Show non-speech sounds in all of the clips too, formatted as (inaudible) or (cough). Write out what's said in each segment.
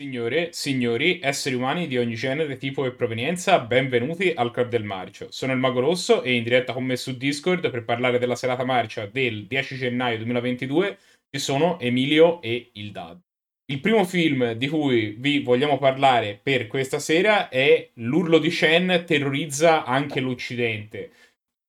Signore, signori, esseri umani di ogni genere, tipo e provenienza, benvenuti al Club del Marcio. Sono il Mago Rosso e in diretta con me su Discord per parlare della serata marcia del 10 gennaio 2022 ci sono Emilio e il Dad. Il primo film di cui vi vogliamo parlare per questa sera è L'urlo di Shen terrorizza anche l'Occidente.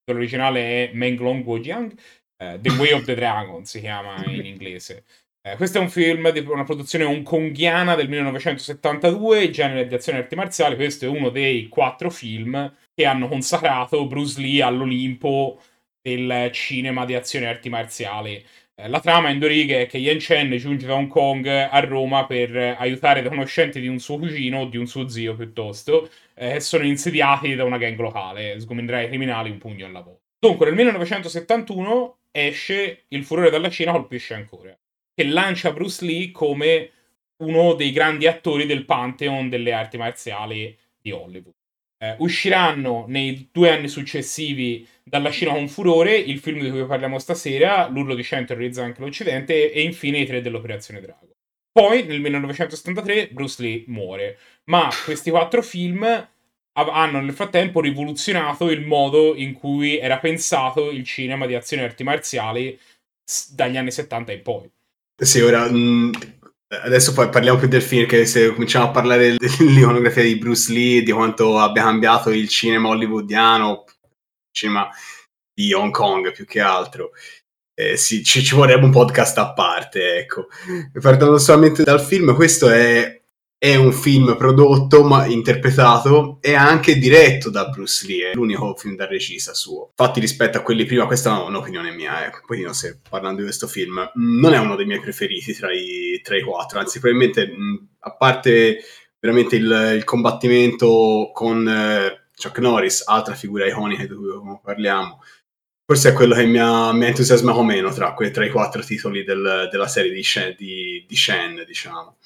L'originale è Menglong Wojiang, uh, The Way of the Dragon si chiama in (laughs) inglese. Eh, questo è un film di una produzione hongkonghiana del 1972, genere di azione e arti marziali. Questo è uno dei quattro film che hanno consacrato Bruce Lee all'Olimpo del cinema di azione e arti marziali. Eh, la trama in due righe è che Yen Chen giunge da Hong Kong a Roma per aiutare dei conoscenti di un suo cugino o di un suo zio piuttosto, eh, sono insediati da una gang locale, sgomenderai i criminali un pugno alla volta. Dunque, nel 1971 esce Il furore dalla Cina colpisce ancora che lancia Bruce Lee come uno dei grandi attori del pantheon delle arti marziali di Hollywood. Eh, usciranno nei due anni successivi dalla Cina con furore il film di cui parliamo stasera, L'urlo di Cento terrorizza anche l'Occidente e infine i tre dell'Operazione Drago. Poi nel 1973 Bruce Lee muore, ma questi quattro film hanno nel frattempo rivoluzionato il modo in cui era pensato il cinema di azione e arti marziali dagli anni 70 in poi. Sì, ora mh, mm, adesso poi parliamo più del film, che se cominciamo a parlare (laughs) dell'iconografia di Bruce Lee, di quanto abbia cambiato il cinema hollywoodiano, il cinema di Hong Kong più che altro. Eh, sì, ci, ci, vorrebbe un podcast a parte, ecco. Partendo solamente dal film, questo è è un film prodotto, ma interpretato e anche diretto da Bruce Lee, è l'unico film da regista suo. Infatti rispetto a quelli prima, questa è un'opinione mia, eh. poi non so, parlando di questo film, mm, non è uno dei miei preferiti tra i, tra i quattro, anzi probabilmente, mm, a parte veramente il, il combattimento con eh, Chuck Norris, altra figura iconica di cui parliamo, forse è quello che mi ha, mi ha entusiasmato meno tra, tra, i quattro titoli del, della serie di Shen, di, di Shen diciamo.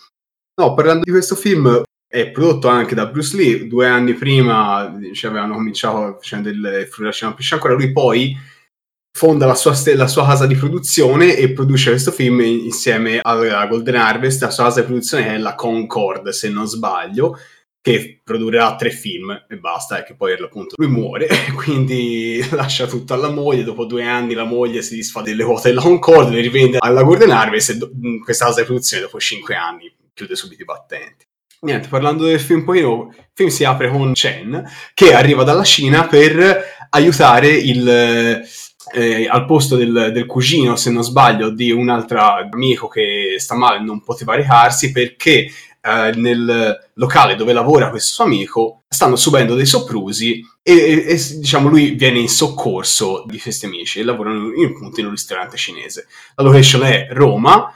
No, parlando di questo film, è prodotto anche da Bruce Lee. Due anni prima cioè, avevano cominciato facendo il Fruition Pisce ancora. Lui poi fonda la sua, la sua, casa di produzione e produce questo film insieme alla Golden Harvest, la sua casa di produzione è la Concord, se non sbaglio, che produrrà tre film e basta, e che poi appunto lui muore, (laughs) quindi lascia tutto alla moglie, dopo due anni la moglie si disfa delle quote della Concord, le rivende alla Golden Harvest e do- questa casa di produzione dopo cinque anni chiude subito i battenti. Niente, parlando del film poi il film si apre con Chen che arriva dalla Cina per aiutare il, eh, al posto del, del, cugino, se non sbaglio, di un altro amico che sta male e non poteva recarsi perché eh, nel locale dove lavora questo suo amico stanno subendo dei soprusi e, e, e, diciamo lui viene in soccorso di questi amici e lavorano in, in un ristorante cinese. La location è Roma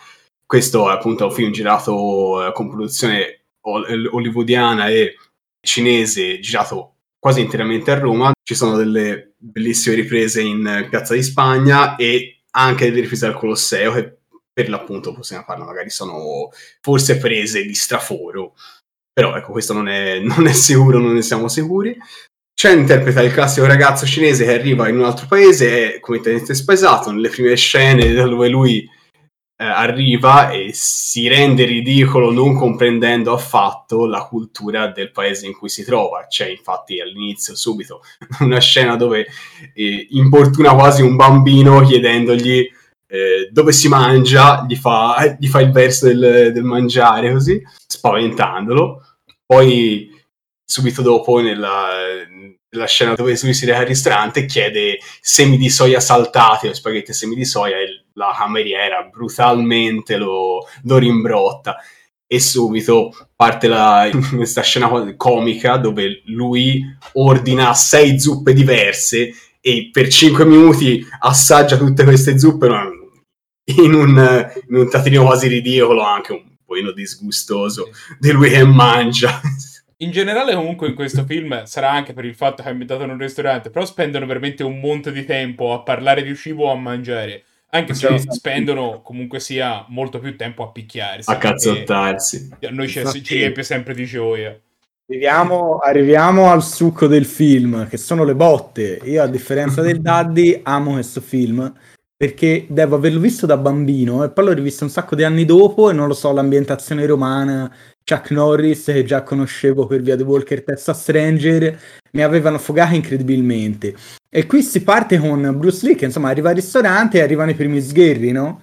questo è appunto un film girato eh, con produzione hollywoodiana e cinese, girato quasi interamente a Roma. Ci sono delle bellissime riprese in Piazza di Spagna e anche delle riprese al Colosseo che per l'appunto possiamo parlare, magari sono forse prese di straforo. Però ecco, questo non è, non è sicuro, non ne siamo sicuri. Chen interpreta il classico ragazzo cinese che arriva in un altro paese, è completamente spaesato. Nelle prime scene dove lui eh, arriva e si rende ridicolo non comprendendo affatto la cultura del paese in cui si trova. C'è infatti all'inizio subito (laughs) una scena dove eh, importuna quasi un bambino chiedendogli eh, dove si mangia, gli fa, (laughs) gli fa il verso del, del mangiare così, spaventandolo. Poi subito dopo nella, nella scena dove lui si reca al ristorante chiede semi di soia saltati o spaghetti semi di soia e la cameriera brutalmente lo, lo rimbrotta e subito parte la, questa scena comica dove lui ordina sei zuppe diverse e per cinque minuti assaggia tutte queste zuppe in un, in un tatrino quasi ridicolo, anche un po' disgustoso, di lui che mangia. In generale, comunque, in questo film sarà anche per il fatto che è ambientato in un ristorante, però spendono veramente un monte di tempo a parlare di cibo o a mangiare. Anche se esatto. spendono comunque sia molto più tempo a picchiarsi. A cazzottarsi. A noi ci, ci riempie sempre di gioia. Arriviamo, arriviamo, al succo del film, che sono le botte. Io, a differenza del Daddy, amo questo film perché devo averlo visto da bambino e poi l'ho rivisto un sacco di anni dopo e non lo so, l'ambientazione romana, Chuck Norris che già conoscevo per via di Walker Texas Stranger, mi avevano fogato incredibilmente. E qui si parte con Bruce Lee che insomma arriva al ristorante e arrivano i primi sgherri, no?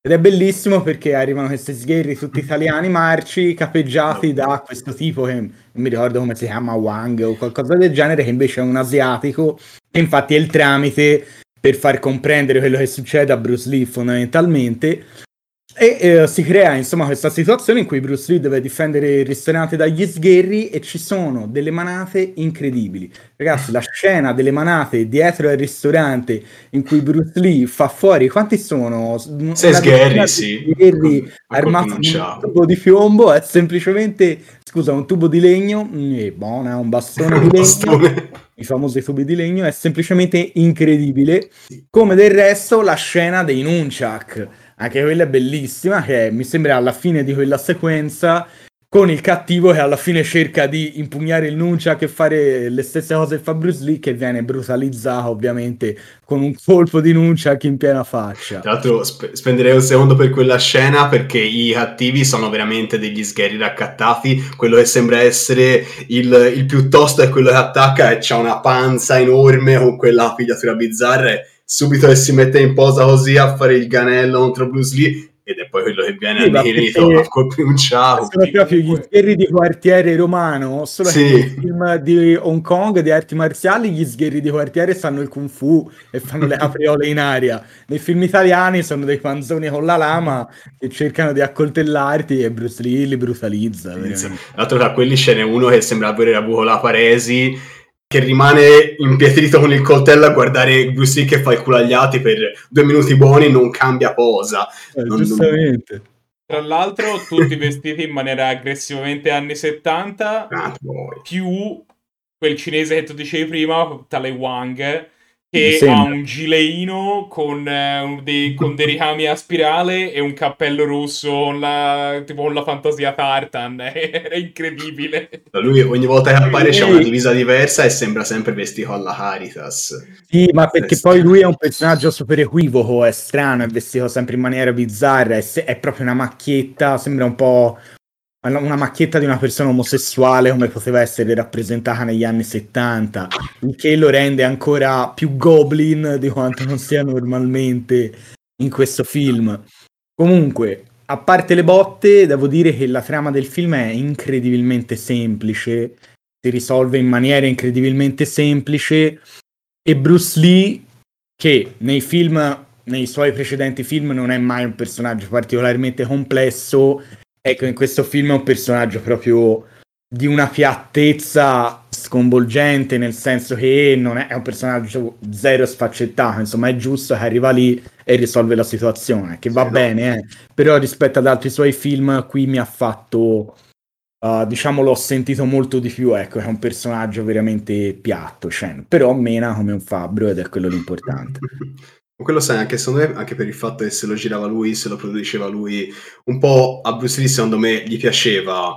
Ed è bellissimo perché arrivano questi sgherri tutti italiani marci, capeggiati da questo tipo che non mi ricordo come si chiama, Wang o qualcosa del genere, che invece è un asiatico, che infatti è il tramite per far comprendere quello che succede a Bruce Lee fondamentalmente. E eh, si crea insomma questa situazione in cui Bruce Lee deve difendere il ristorante dagli sgherri e ci sono delle manate incredibili. Ragazzi, la scena delle manate dietro al ristorante in cui Bruce Lee fa fuori quanti sono? Sei sgherri, sì. Sgherri armati di un tubo di piombo è semplicemente, scusa, un tubo di legno, e buona, un bastone di (laughs) legno i famosi tubi di legno, è semplicemente incredibile. Come del resto la scena dei Nunchak, anche quella è bellissima, che mi sembra alla fine di quella sequenza con il cattivo che alla fine cerca di impugnare il Nunchak e fare le stesse cose che fa Bruce Lee che viene brutalizzato ovviamente con un colpo di Nunchak in piena faccia. Tra l'altro sp- spenderei un secondo per quella scena perché i cattivi sono veramente degli sgherri raccattati, quello che sembra essere il, il più tosto è quello che attacca e ha una panza enorme con quella pigliatura bizzarra e subito che si mette in posa così a fare il ganello contro Bruce Lee ed è poi quello che viene sì, annichilito a colpi un ciao. Sono proprio gli sgherri di quartiere romano, solo sì. che film di Hong Kong di arti marziali gli sgherri di quartiere sanno il kung fu e fanno le (laughs) capriole in aria. Nei film italiani sono dei panzoni con la lama che cercano di accoltellarti e Bruce Lee li brutalizza. Tra l'altro tra quelli ce n'è uno che sembra avere avuto la paresi che rimane impietrito con il coltello a guardare Bruce Lee che fa i culagliati per due minuti buoni non cambia posa. Eh, non, giustamente. Tra l'altro, tutti vestiti in maniera aggressivamente anni 70, ah, più quel cinese che tu dicevi prima, tale Wang, che ha un gileino con, eh, dei, con dei ricami a spirale e un cappello rosso con la, tipo con la fantasia Tartan. (laughs) Era incredibile. Lui ogni volta che appare c'è una divisa diversa e sembra sempre vestito alla Caritas. Sì, ma perché poi lui è un personaggio super equivoco, è strano, è vestito sempre in maniera bizzarra, è, se- è proprio una macchietta, sembra un po' una macchietta di una persona omosessuale come poteva essere rappresentata negli anni 70, il che lo rende ancora più goblin di quanto non sia normalmente in questo film. Comunque, a parte le botte, devo dire che la trama del film è incredibilmente semplice, si risolve in maniera incredibilmente semplice e Bruce Lee, che nei film, nei suoi precedenti film non è mai un personaggio particolarmente complesso, Ecco, in questo film è un personaggio proprio di una piattezza sconvolgente, nel senso che non è, è un personaggio zero sfaccettato, insomma è giusto che arriva lì e risolve la situazione, che va sì, bene, no. eh. però rispetto ad altri suoi film qui mi ha fatto, uh, diciamo l'ho sentito molto di più, ecco, è un personaggio veramente piatto, Shen, però mena come un fabbro ed è quello l'importante. (laughs) Quello sai, anche secondo me, anche per il fatto che se lo girava lui, se lo produceva lui, un po' a Bruce Lee secondo me gli piaceva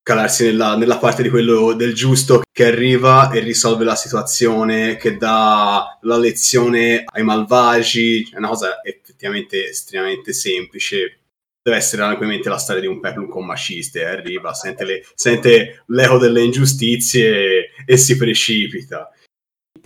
calarsi nella, nella, parte di quello del giusto che arriva e risolve la situazione, che dà la lezione ai malvagi, è una cosa effettivamente estremamente semplice. Deve essere ovviamente la storia di un peplum con maciste, arriva, sente, le, sente l'eco delle ingiustizie e si precipita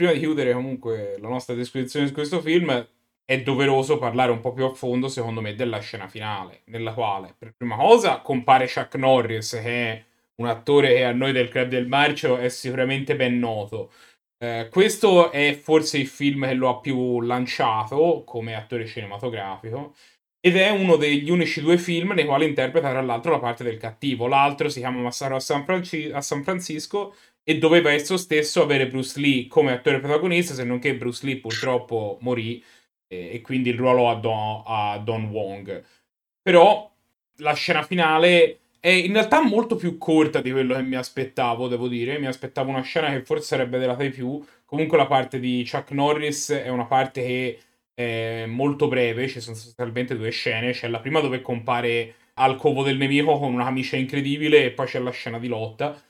prima di chiudere comunque la nostra descrizione di questo film, è doveroso parlare un po' più a fondo, secondo me, della scena finale, nella quale, per prima cosa, compare Chuck Norris, che è un attore che a noi del Club del Marcio è sicuramente ben noto. Eh, questo è forse il film che lo ha più lanciato come attore cinematografico ed è uno degli unici due film nei quali interpreta tra l'altro la parte del cattivo. L'altro si chiama Massaro a San, Franci- a San Francisco e doveva esso stesso avere Bruce Lee come attore protagonista, se non che Bruce Lee purtroppo morì eh, e quindi il ruolo a Don, a Don Wong. Però la scena finale è in realtà molto più corta di quello che mi aspettavo, devo dire. Mi aspettavo una scena che forse sarebbe durata di più. Comunque la parte di Chuck Norris è una parte che è molto breve, ci sono sostanzialmente due scene. C'è la prima dove compare al covo del nemico con una camicia incredibile e poi c'è la scena di lotta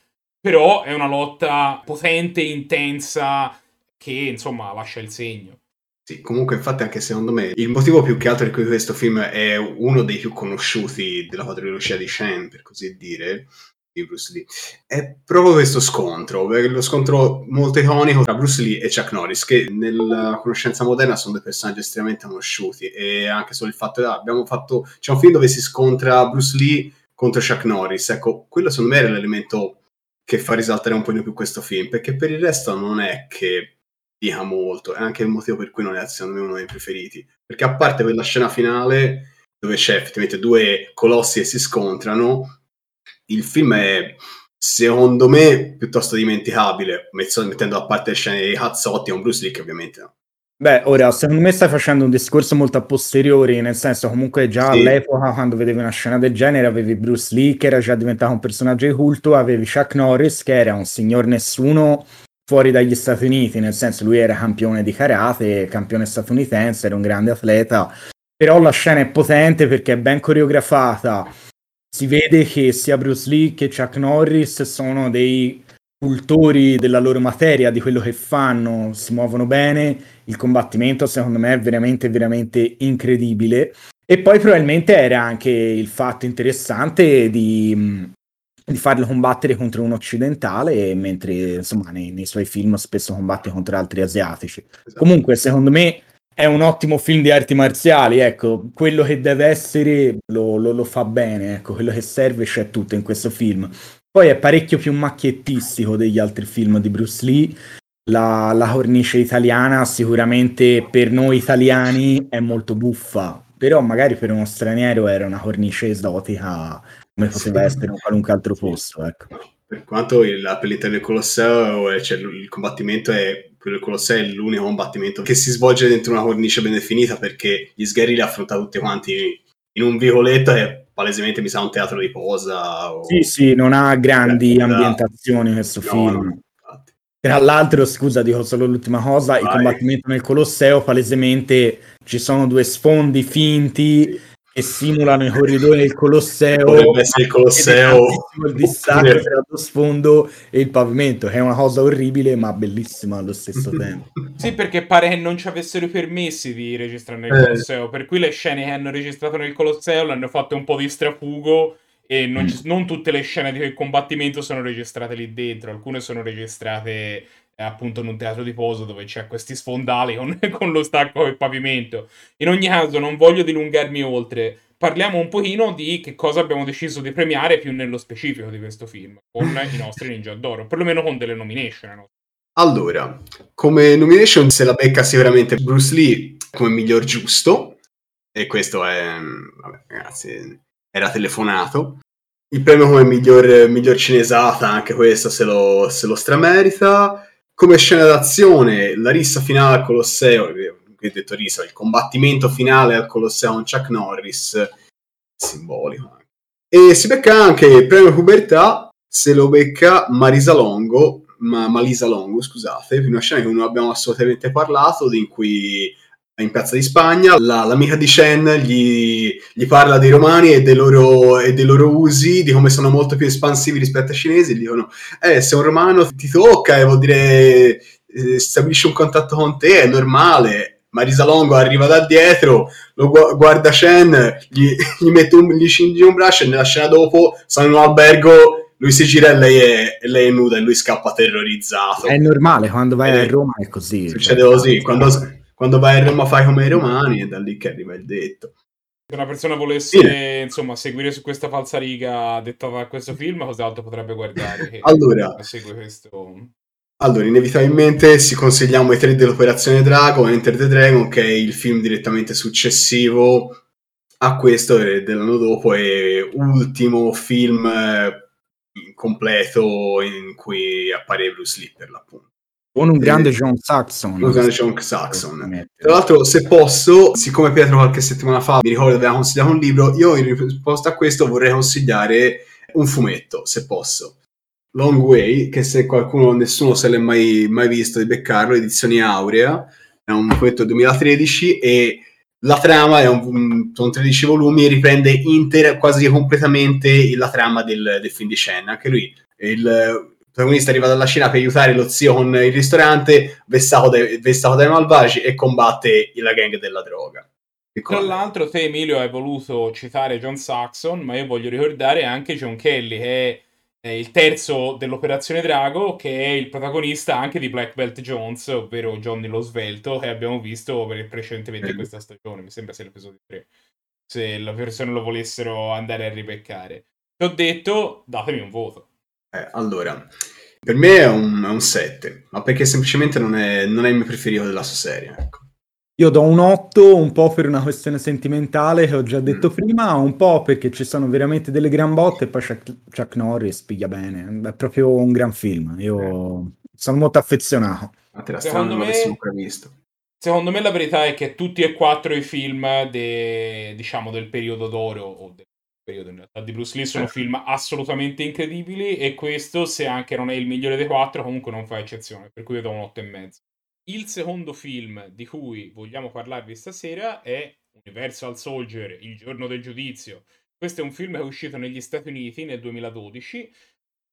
però è una lotta potente, intensa, che insomma lascia il segno. Sì, comunque infatti anche secondo me il motivo più che altro per cui questo film è uno dei più conosciuti della quadrilogia di Shen, per così dire, di Bruce Lee, è proprio questo scontro, lo scontro molto iconico tra Bruce Lee e Chuck Norris, che nella conoscenza moderna sono due personaggi estremamente conosciuti e anche solo il fatto che ah, abbiamo fatto, c'è un film dove si scontra Bruce Lee contro Chuck Norris, ecco, quello secondo me era l'elemento che fa risaltare un po' di più questo film, perché per il resto non è che dica molto, è anche il motivo per cui non è secondo me uno dei preferiti, perché a parte quella scena finale dove c'è effettivamente due colossi che si scontrano, il film è secondo me piuttosto dimenticabile, mettendo a parte le scene dei cazzotti e un Bruce Lee che ovviamente. Beh, ora, secondo me stai facendo un discorso molto a posteriori, nel senso comunque già sì. all'epoca, quando vedevi una scena del genere, avevi Bruce Lee che era già diventato un personaggio di culto, avevi Chuck Norris che era un signor nessuno fuori dagli Stati Uniti, nel senso lui era campione di karate, campione statunitense, era un grande atleta, però la scena è potente perché è ben coreografata, si vede che sia Bruce Lee che Chuck Norris sono dei cultori della loro materia, di quello che fanno, si muovono bene, il combattimento secondo me è veramente, veramente incredibile. E poi probabilmente era anche il fatto interessante di, di farlo combattere contro un occidentale, mentre insomma nei, nei, suoi film spesso combatte contro altri asiatici. Esatto. Comunque, secondo me è un ottimo film di arti marziali, ecco, quello che deve essere lo, lo, lo fa bene, ecco, quello che serve c'è tutto in questo film. Poi è parecchio più macchiettistico degli altri film di Bruce Lee. La, la, cornice italiana sicuramente per noi italiani è molto buffa, però magari per uno straniero era una cornice esotica come poteva sì. essere in qualunque altro posto. Ecco. Per quanto la pellicola del Colosseo, cioè, il combattimento è quello del Colosseo è l'unico combattimento che si svolge dentro una cornice ben definita perché gli sgherri li affronta tutti quanti in un vicoletto che palesemente mi sa un teatro di posa. O... Sì, sì, non ha grandi eh, ambientazioni questo no, film. No, Tra l'altro, scusa, dico solo l'ultima cosa, Vai. il combattimento nel Colosseo palesemente ci sono due sfondi finti sì che simulano i corridoi del Colosseo. Potrebbe essere il Colosseo. Il distacco tra lo sfondo e il pavimento, che è una cosa orribile ma bellissima allo stesso (laughs) tempo. sì, perché pare che non ci avessero i permessi di registrare nel eh. Colosseo, per cui le scene che hanno registrato nel Colosseo l'hanno fatte un po' di strafugo e non, ci, non tutte le scene di quel combattimento sono registrate lì dentro, alcune sono registrate appunto in un teatro di poso dove c'è questi sfondali con, (laughs) con lo stacco del pavimento. In ogni caso, non voglio dilungarmi oltre. Parliamo un pochino di che cosa abbiamo deciso di premiare più nello specifico di questo film, con (laughs) i nostri Ninja d'Oro, perlomeno con delle nomination. Allora, come nomination se la becca sicuramente Bruce Lee come miglior giusto, e questo è, vabbè ragazzi, era telefonato. Il premio come miglior, miglior cinesata, anche questo se lo, se lo stramerita come scena d'azione, la rissa finale al Colosseo, ho detto rissa, il combattimento finale al Colosseo con Chuck Norris, simbolico. E si becca anche il premio pubertà, se lo becca Marisa Longo, ma Malisa Longo, scusate, una scena che non abbiamo assolutamente parlato, in cui in Piazza di Spagna, la, l'amica di Shen gli, gli, parla dei romani e dei, loro, e dei, loro, usi, di come sono molto più espansivi rispetto ai cinesi, gli dicono, eh, se un romano ti tocca e vuol dire eh, stabilisce un contatto con te, è normale. Marisa Longo arriva da dietro, lo gu- guarda Shen, gli, gli mette un, gli scinge un braccio e nella scena dopo sono in un albergo lui si gira e lei, è, e lei è nuda e lui scappa terrorizzato. È normale, quando vai eh, a Roma è così. Succede cioè, così, quando, quando vai a Roma fai come i romani e da lì che arriva il detto. Se una persona volesse sì. insomma seguire su questa falsariga dettata da questo film, cos'altro potrebbe guardare? (laughs) allora, questo... allora, inevitabilmente si consigliamo i tre dell'Operazione Dragon, Enter the Dragon, che è il film direttamente successivo a questo dell'anno dopo e ultimo film eh, completo in cui appare Bruce Lee per l'appunto. Con un grande eh, John Saxon. Un grande John Saxon. Tra l'altro, se posso, siccome Pietro qualche settimana fa mi ricordo che aveva consigliato un libro, io in risposta a questo vorrei consigliare un fumetto, se posso. Long Way, che se qualcuno, nessuno se l'è mai, mai visto di beccarlo, edizioni Aurea, è un fumetto 2013 e la trama è un, sono 13 volumi e riprende inter, quasi completamente la trama del, del film di scena. Anche lui il, protagonista arriva dalla Cina per aiutare lo zio con il ristorante, vessato dai, vessato dai malvagi e combatte la gang della droga. Tra l'altro, te, Emilio, hai voluto citare John Saxon, ma io voglio ricordare anche John Kelly, che è il terzo dell'Operazione Drago, che è il protagonista anche di Black Belt Jones, ovvero Johnny lo Svelto, che abbiamo visto precedentemente in questa stagione. Mi sembra sia l'episodio 3. Se le persone lo volessero andare a ripeccare. Ti ho detto, datemi un voto. Eh, allora, per me è un, è un 7, ma perché semplicemente non è, non è il mio preferito della sua serie. Ecco. Io do un 8 un po' per una questione sentimentale che ho già detto mm. prima, un po' perché ci sono veramente delle gran botte e poi Chuck, Chuck Norris piglia bene. È proprio un gran film. Io eh. sono molto affezionato. Ma te la secondo me, visto. Secondo me la verità è che tutti e quattro i film de, diciamo, del periodo d'oro o del periodo in realtà di Bruce Lee sono eh. film assolutamente incredibili e questo, se anche non è il migliore dei quattro, comunque non fa eccezione, per cui io do un 8 e mezzo. Il secondo film di cui vogliamo parlarvi stasera è Universal Soldier, Il giorno del giudizio. Questo è un film che è uscito negli Stati Uniti nel 2012,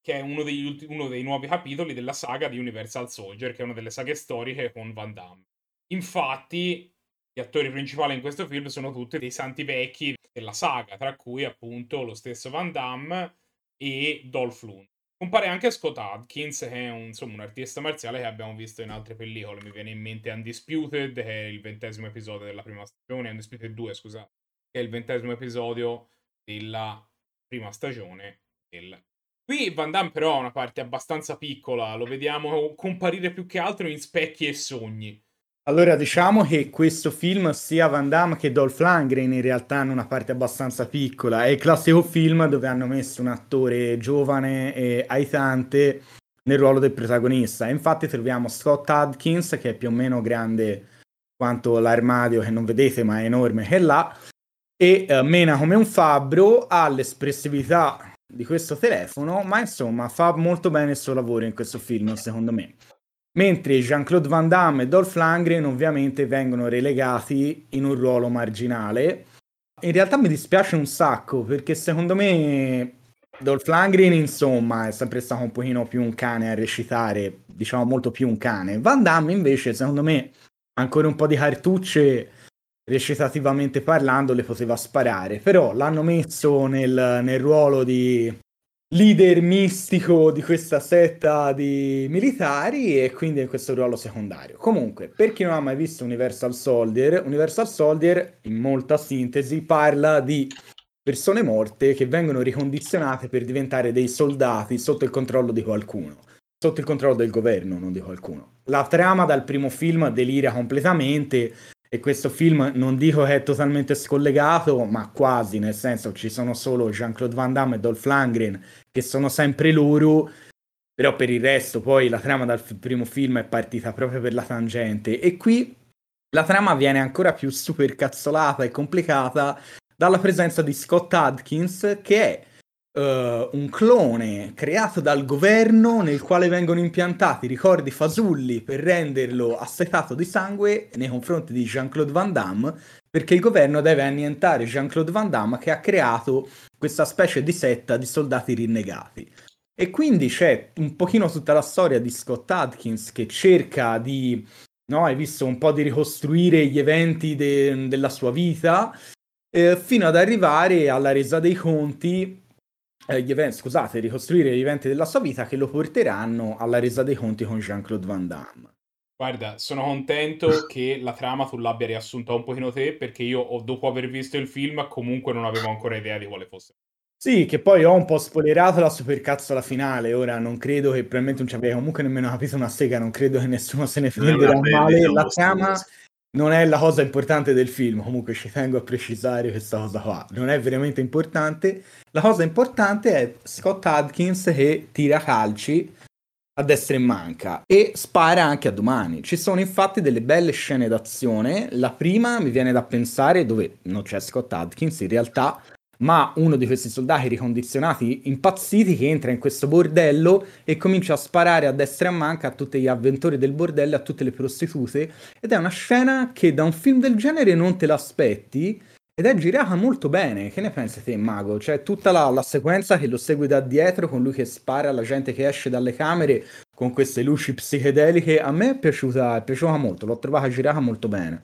che è uno, degli, uno dei nuovi capitoli della saga di Universal Soldier, che è una delle saghe storiche con Van Damme. Infatti, gli attori principali in questo film sono tutti dei santi vecchi della saga, tra cui appunto lo stesso Van Damme e Dolph Lundgren. Compare anche Scott Adkins, che è un, insomma, un artista marziale che abbiamo visto in altre pellicole. Mi viene in mente Undisputed, che è il ventesimo episodio della prima stagione, Undisputed 2, scusate, che è il ventesimo episodio della prima stagione del... Qui Van Damme però ha una parte abbastanza piccola, lo vediamo comparire più che altro in specchi e sogni. Allora, diciamo che questo film, sia Van Damme che Dolph Lundgren, in realtà hanno una parte abbastanza piccola. È il classico film dove hanno messo un attore giovane e aitante nel ruolo del protagonista. infatti troviamo Scott Adkins, che è più o meno grande quanto l'armadio che non vedete, ma è enorme, che è là, e uh, mena come un fabbro, ha l'espressività di questo telefono, ma insomma fa molto bene il suo lavoro in questo film, secondo me. Mentre Jean-Claude Van Damme e Dolph Lundgren ovviamente vengono relegati in un ruolo marginale. In realtà mi dispiace un sacco perché secondo me Dolph Lundgren insomma è sempre stato un pochino più un cane a recitare, diciamo molto più un cane. Van Damme invece secondo me ancora un po' di cartucce recitativamente parlando le poteva sparare, però l'hanno messo nel, nel ruolo di leader mistico di questa setta di militari e quindi in questo ruolo secondario. Comunque, per chi non ha mai visto Universal Soldier, Universal Soldier, in molta sintesi, parla di persone morte che vengono ricondizionate per diventare dei soldati sotto il controllo di qualcuno, sotto il controllo del governo, non di qualcuno. La trama dal primo film delira completamente e questo film non dico che è totalmente scollegato, ma quasi, nel senso ci sono solo Jean-Claude Van Damme e Dolph Lundgren che sono sempre loro, però per il resto poi la trama dal f- primo film è partita proprio per la tangente. E qui la trama viene ancora più super cazzolata e complicata dalla presenza di Scott Adkins che è uh, un clone creato dal governo nel quale vengono impiantati ricordi fasulli per renderlo assetato di sangue nei confronti di Jean-Claude Van Damme, perché il governo deve annientare Jean-Claude Van Damme che ha creato questa specie di setta di soldati rinnegati. E quindi c'è un pochino tutta la storia di Scott Adkins che cerca di, no, hai visto, un po' di ricostruire gli eventi de- della sua vita, eh, fino ad arrivare alla resa dei conti gli eventi, scusate, ricostruire gli eventi della sua vita che lo porteranno alla resa dei conti con Jean-Claude Van Damme. Guarda, sono contento che la trama tu l'abbia riassunta un pochino te, perché io, dopo aver visto il film, comunque non avevo ancora idea di quale fosse. Sì, che poi ho un po' spoilerato la supercazzola finale, ora non credo che probabilmente non ci abbia comunque nemmeno capito una sega, non credo che nessuno se ne prenderà male. La trama non è la cosa importante del film, comunque ci tengo a precisare questa cosa qua, non è veramente importante. La cosa importante è Scott Adkins che tira calci a destra e manca e spara anche a domani. Ci sono infatti delle belle scene d'azione. La prima mi viene da pensare dove non c'è Scott Adkins in realtà, ma uno di questi soldati ricondizionati impazziti che entra in questo bordello e comincia a sparare a destra e a manca a tutti gli avventori del bordello, a tutte le prostitute ed è una scena che da un film del genere non te l'aspetti ed è girata molto bene. Che ne pensi te, Mago? Cioè, tutta la, la, sequenza che lo segue da dietro con lui che spara alla gente che esce dalle camere con queste luci psichedeliche, a me è piaciuta, è piaciuta molto. L'ho trovata girata molto bene.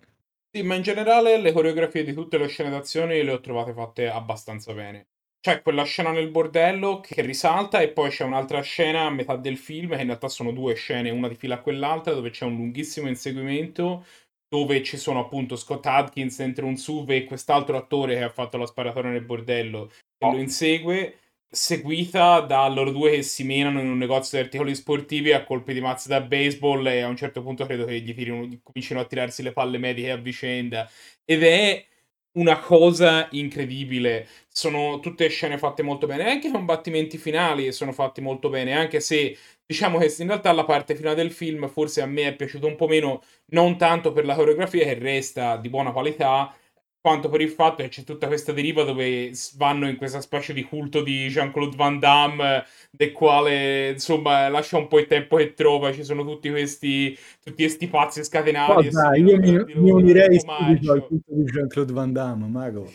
Sì, ma in generale le coreografie di tutte le scene d'azione le ho trovate fatte abbastanza bene. C'è quella scena nel bordello che risalta e poi c'è un'altra scena a metà del film, che in realtà sono due scene, una di fila a quell'altra, dove c'è un lunghissimo inseguimento dove ci sono appunto Scott Adkins dentro un SUV e quest'altro attore che ha fatto la sparatoria nel bordello che oh. lo insegue, seguita da loro due che si menano in un negozio di articoli sportivi a colpi di mazze da baseball e a un certo punto credo che gli tirino, cominciano a tirarsi le palle mediche a vicenda. Ed è una cosa incredibile. Sono tutte scene fatte molto bene, anche i combattimenti finali sono fatti molto bene, anche se diciamo che in realtà la parte finale del film forse a me è piaciuta un po' meno, non tanto per la coreografia che resta di buona qualità, quanto per il fatto che c'è tutta questa deriva dove vanno in questa specie di culto di Jean-Claude Van Damme, del quale insomma lascia un po' il tempo che trova, ci sono tutti questi, tutti questi pazzi scatenati. Oh, dai, io mi, mi unirei subito al culto di Jean-Claude Van Damme, mago.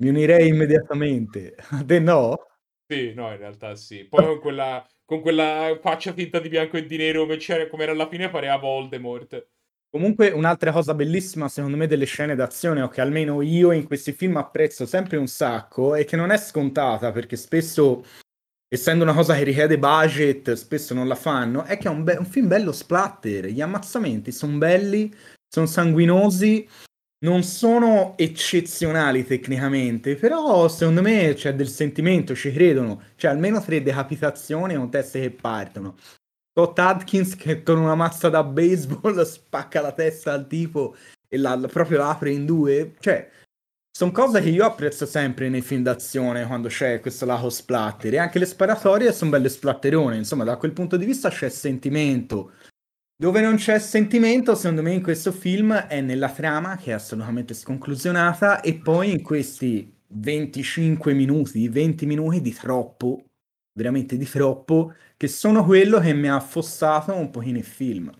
Mi unirei immediatamente. (laughs) Te no? Sì, no, in realtà sì. Poi con quella, con quella faccia finta di bianco e di nero come, come era alla fine pareva Voldemort. Comunque un'altra cosa bellissima secondo me delle scene d'azione o che almeno io in questi film apprezzo sempre un sacco e che non è scontata perché spesso essendo una cosa che richiede budget spesso non la fanno è che è un, be- un film bello splatter. Gli ammazzamenti sono belli sono sanguinosi non sono eccezionali tecnicamente però secondo me c'è del sentimento ci credono. Cioè almeno tre decapitazioni o teste che partono Scott Adkins che con una mazza da baseball (laughs) spacca la testa al tipo e la, proprio la apre in due. Cioè, sono cose che io apprezzo sempre nei film d'azione quando c'è questo lato splatter. E anche le sparatorie sono belle splatterone. Insomma, da quel punto di vista c'è sentimento. Dove non c'è sentimento, secondo me, in questo film è nella trama che è assolutamente sconclusionata. E poi in questi 25 minuti, 20 minuti di troppo, veramente di troppo, che sono quello che mi ha affossato un pochino il film.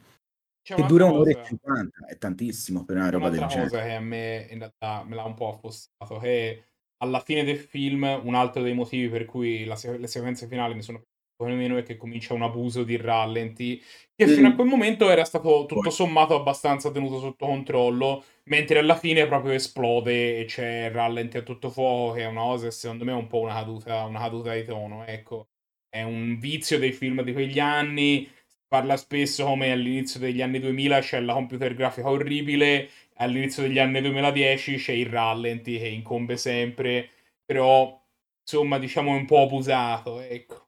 C'è che dura un'ora e cinquanta, è tantissimo per una roba del genere. cosa che a me in realtà me l'ha un po' affossato, che alla fine del film un altro dei motivi per cui la, le sequenze finali mi sono piaciute meno è che comincia un abuso di rallenti che fino a quel momento era stato tutto sommato abbastanza tenuto sotto controllo mentre alla fine proprio esplode e c'è rallenti a tutto fuoco che è una cosa secondo me è un po' una caduta, una caduta di tono ecco è un vizio dei film di quegli anni. Parla spesso come all'inizio degli anni 2000 c'è la computer grafica orribile, all'inizio degli anni 2010 c'è il rallenti che incombe sempre, però insomma diciamo è un po' abusato, ecco.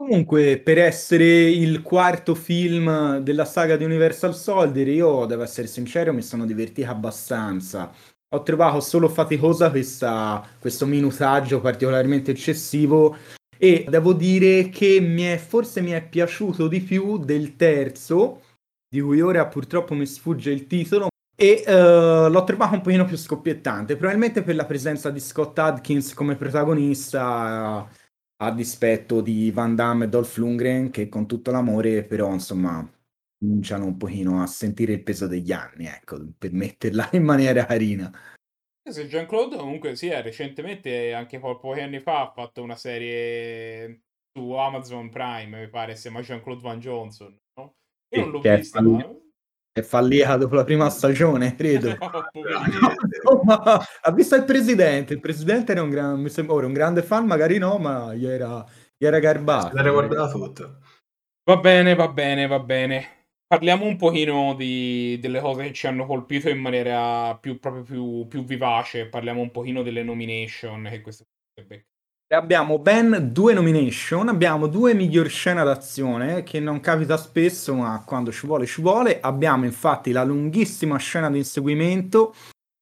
Comunque, per essere il quarto film della saga di Universal Soldier, io devo essere sincero, mi sono divertito abbastanza. Ho trovato solo faticosa questa, questo minutaggio particolarmente eccessivo e devo dire che mi è, forse mi è piaciuto di più del terzo, di cui ora purtroppo mi sfugge il titolo, e uh, l'ho trovato un pochino più scoppiettante, probabilmente per la presenza di Scott Adkins come protagonista, uh, a dispetto di Van Damme e Dolph Lundgren, che con tutto l'amore però insomma cominciano un pochino a sentire il peso degli anni, ecco, per metterla in maniera carina. Se Jean-Claude comunque sì, eh, recentemente, anche pochi anni fa, ha fatto una serie su Amazon Prime, mi pare, si chiama Jean-Claude Van Johnson, no? Io non l'ho vista. È fallita dopo la prima stagione, (laughs) credo. no, (laughs) ma ha visto il presidente. Il presidente era un, gran... mi sembra, un grande fan, magari no, ma gli era, gli era garbato. L'era guardata tutto. Va bene, va bene, va bene. Parliamo un pochino di, delle cose che ci hanno colpito in maniera più, proprio più, più vivace. Parliamo un pochino delle nomination che questo Abbiamo ben due nomination, abbiamo due miglior scena d'azione che non capita spesso, ma quando ci vuole ci vuole. Abbiamo infatti la lunghissima scena di inseguimento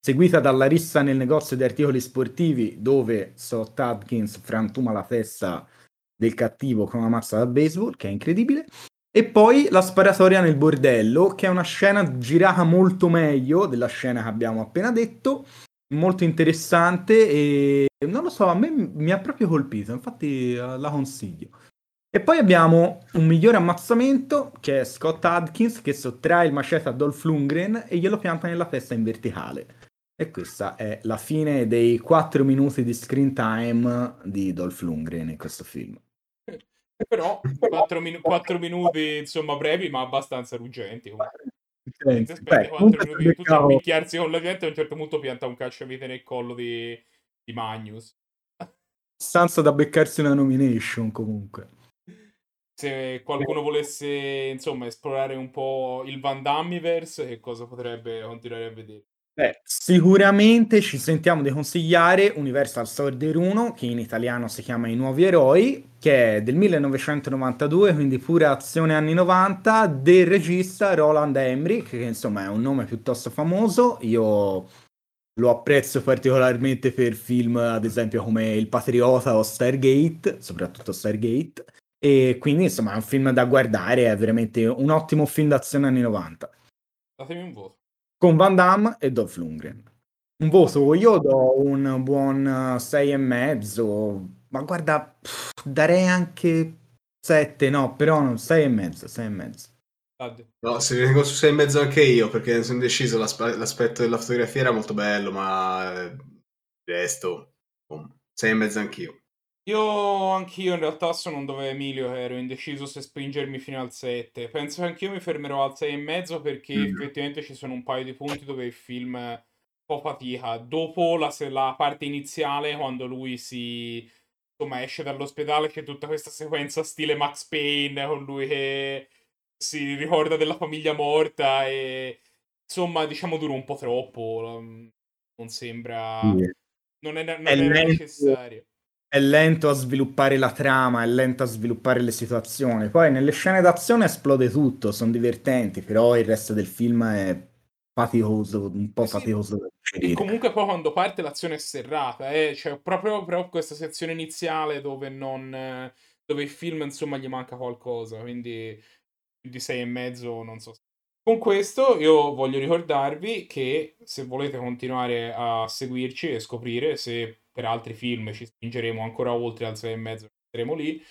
seguita dalla rissa nel negozio di articoli sportivi dove Sot Adkins frantuma la testa del cattivo con una mazza da baseball, che è incredibile. E poi la sparatoria nel bordello, che è una scena girata molto meglio della scena che abbiamo appena detto, molto interessante e non lo so, a me mi ha proprio colpito, infatti eh, la consiglio. E poi abbiamo un migliore ammazzamento che è Scott Adkins che sottrae il macete a Dolph Lundgren e glielo pianta nella testa in verticale. E questa è la fine dei 4 minuti di screen time di Dolph Lundgren in questo film. Però 4, minu- 4 minuti, insomma, brevi, ma abbastanza ruggenti. Senti, beh, 4 minuti tutto a picchiarsi con la gente a un certo punto pianta un cacciavite nel collo di, di Magnus. Abbastanza da beccarsi una nomination comunque. Se qualcuno volesse, insomma, esplorare un po' il Van Dammiverse, che cosa potrebbe continuare a vedere? Beh, sicuramente ci sentiamo di consigliare Universal Soldier 1, che in italiano si chiama I Nuovi Eroi, che è del 1992, quindi pure azione anni 90, del regista Roland Emmerich, che insomma è un nome piuttosto famoso. Io lo apprezzo particolarmente per film, ad esempio, come Il Patriota o Stargate, soprattutto Stargate. E quindi, insomma, è un film da guardare, è veramente un ottimo film d'azione anni 90. Datemi un voto con Van Damme e Dolph Lundgren. Un voto, io do un buon 6 e mezzo, ma guarda, pff, darei anche 7, no, però non 6 e mezzo, 6 e mezzo. No, se vengo su 6 e mezzo anche io, perché sono indeciso, l'aspe- l'aspetto della fotografia era molto bello, ma il resto, 6 e mezzo anch'io. Io anch'io in realtà sono dove Emilio ero indeciso se spingermi fino al 7. Penso che anch'io mi fermerò al 6 e mezzo perché mm. effettivamente ci sono un paio di punti dove il film po' fatica. Dopo la, la parte iniziale, quando lui si insomma esce dall'ospedale, c'è tutta questa sequenza stile Max Payne con lui che si ricorda della famiglia morta e insomma diciamo dura un po' troppo. Non sembra... Non è, non è necessario è lento a sviluppare la trama, è lento a sviluppare le situazioni. Poi nelle scene d'azione esplode tutto, sono divertenti, però il resto del film è faticoso, un po' sì, faticoso E comunque poi quando parte l'azione è serrata, eh? cioè proprio, proprio questa sezione iniziale dove non... dove il film insomma gli manca qualcosa, quindi di sei e mezzo non so. Con questo io voglio ricordarvi che se volete continuare a seguirci e scoprire se per altri film ci spingeremo ancora oltre al 6 e mezzo, saremo lì.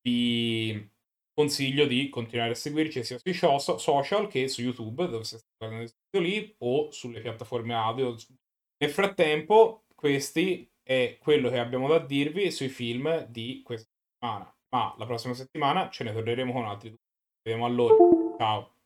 Vi consiglio di continuare a seguirci sia sui social che su YouTube, dove siete lì, o sulle piattaforme audio. Nel frattempo, questi è quello che abbiamo da dirvi sui film di questa settimana. Ma la prossima settimana ce ne torneremo con altri due. Ci vediamo allora. Ciao.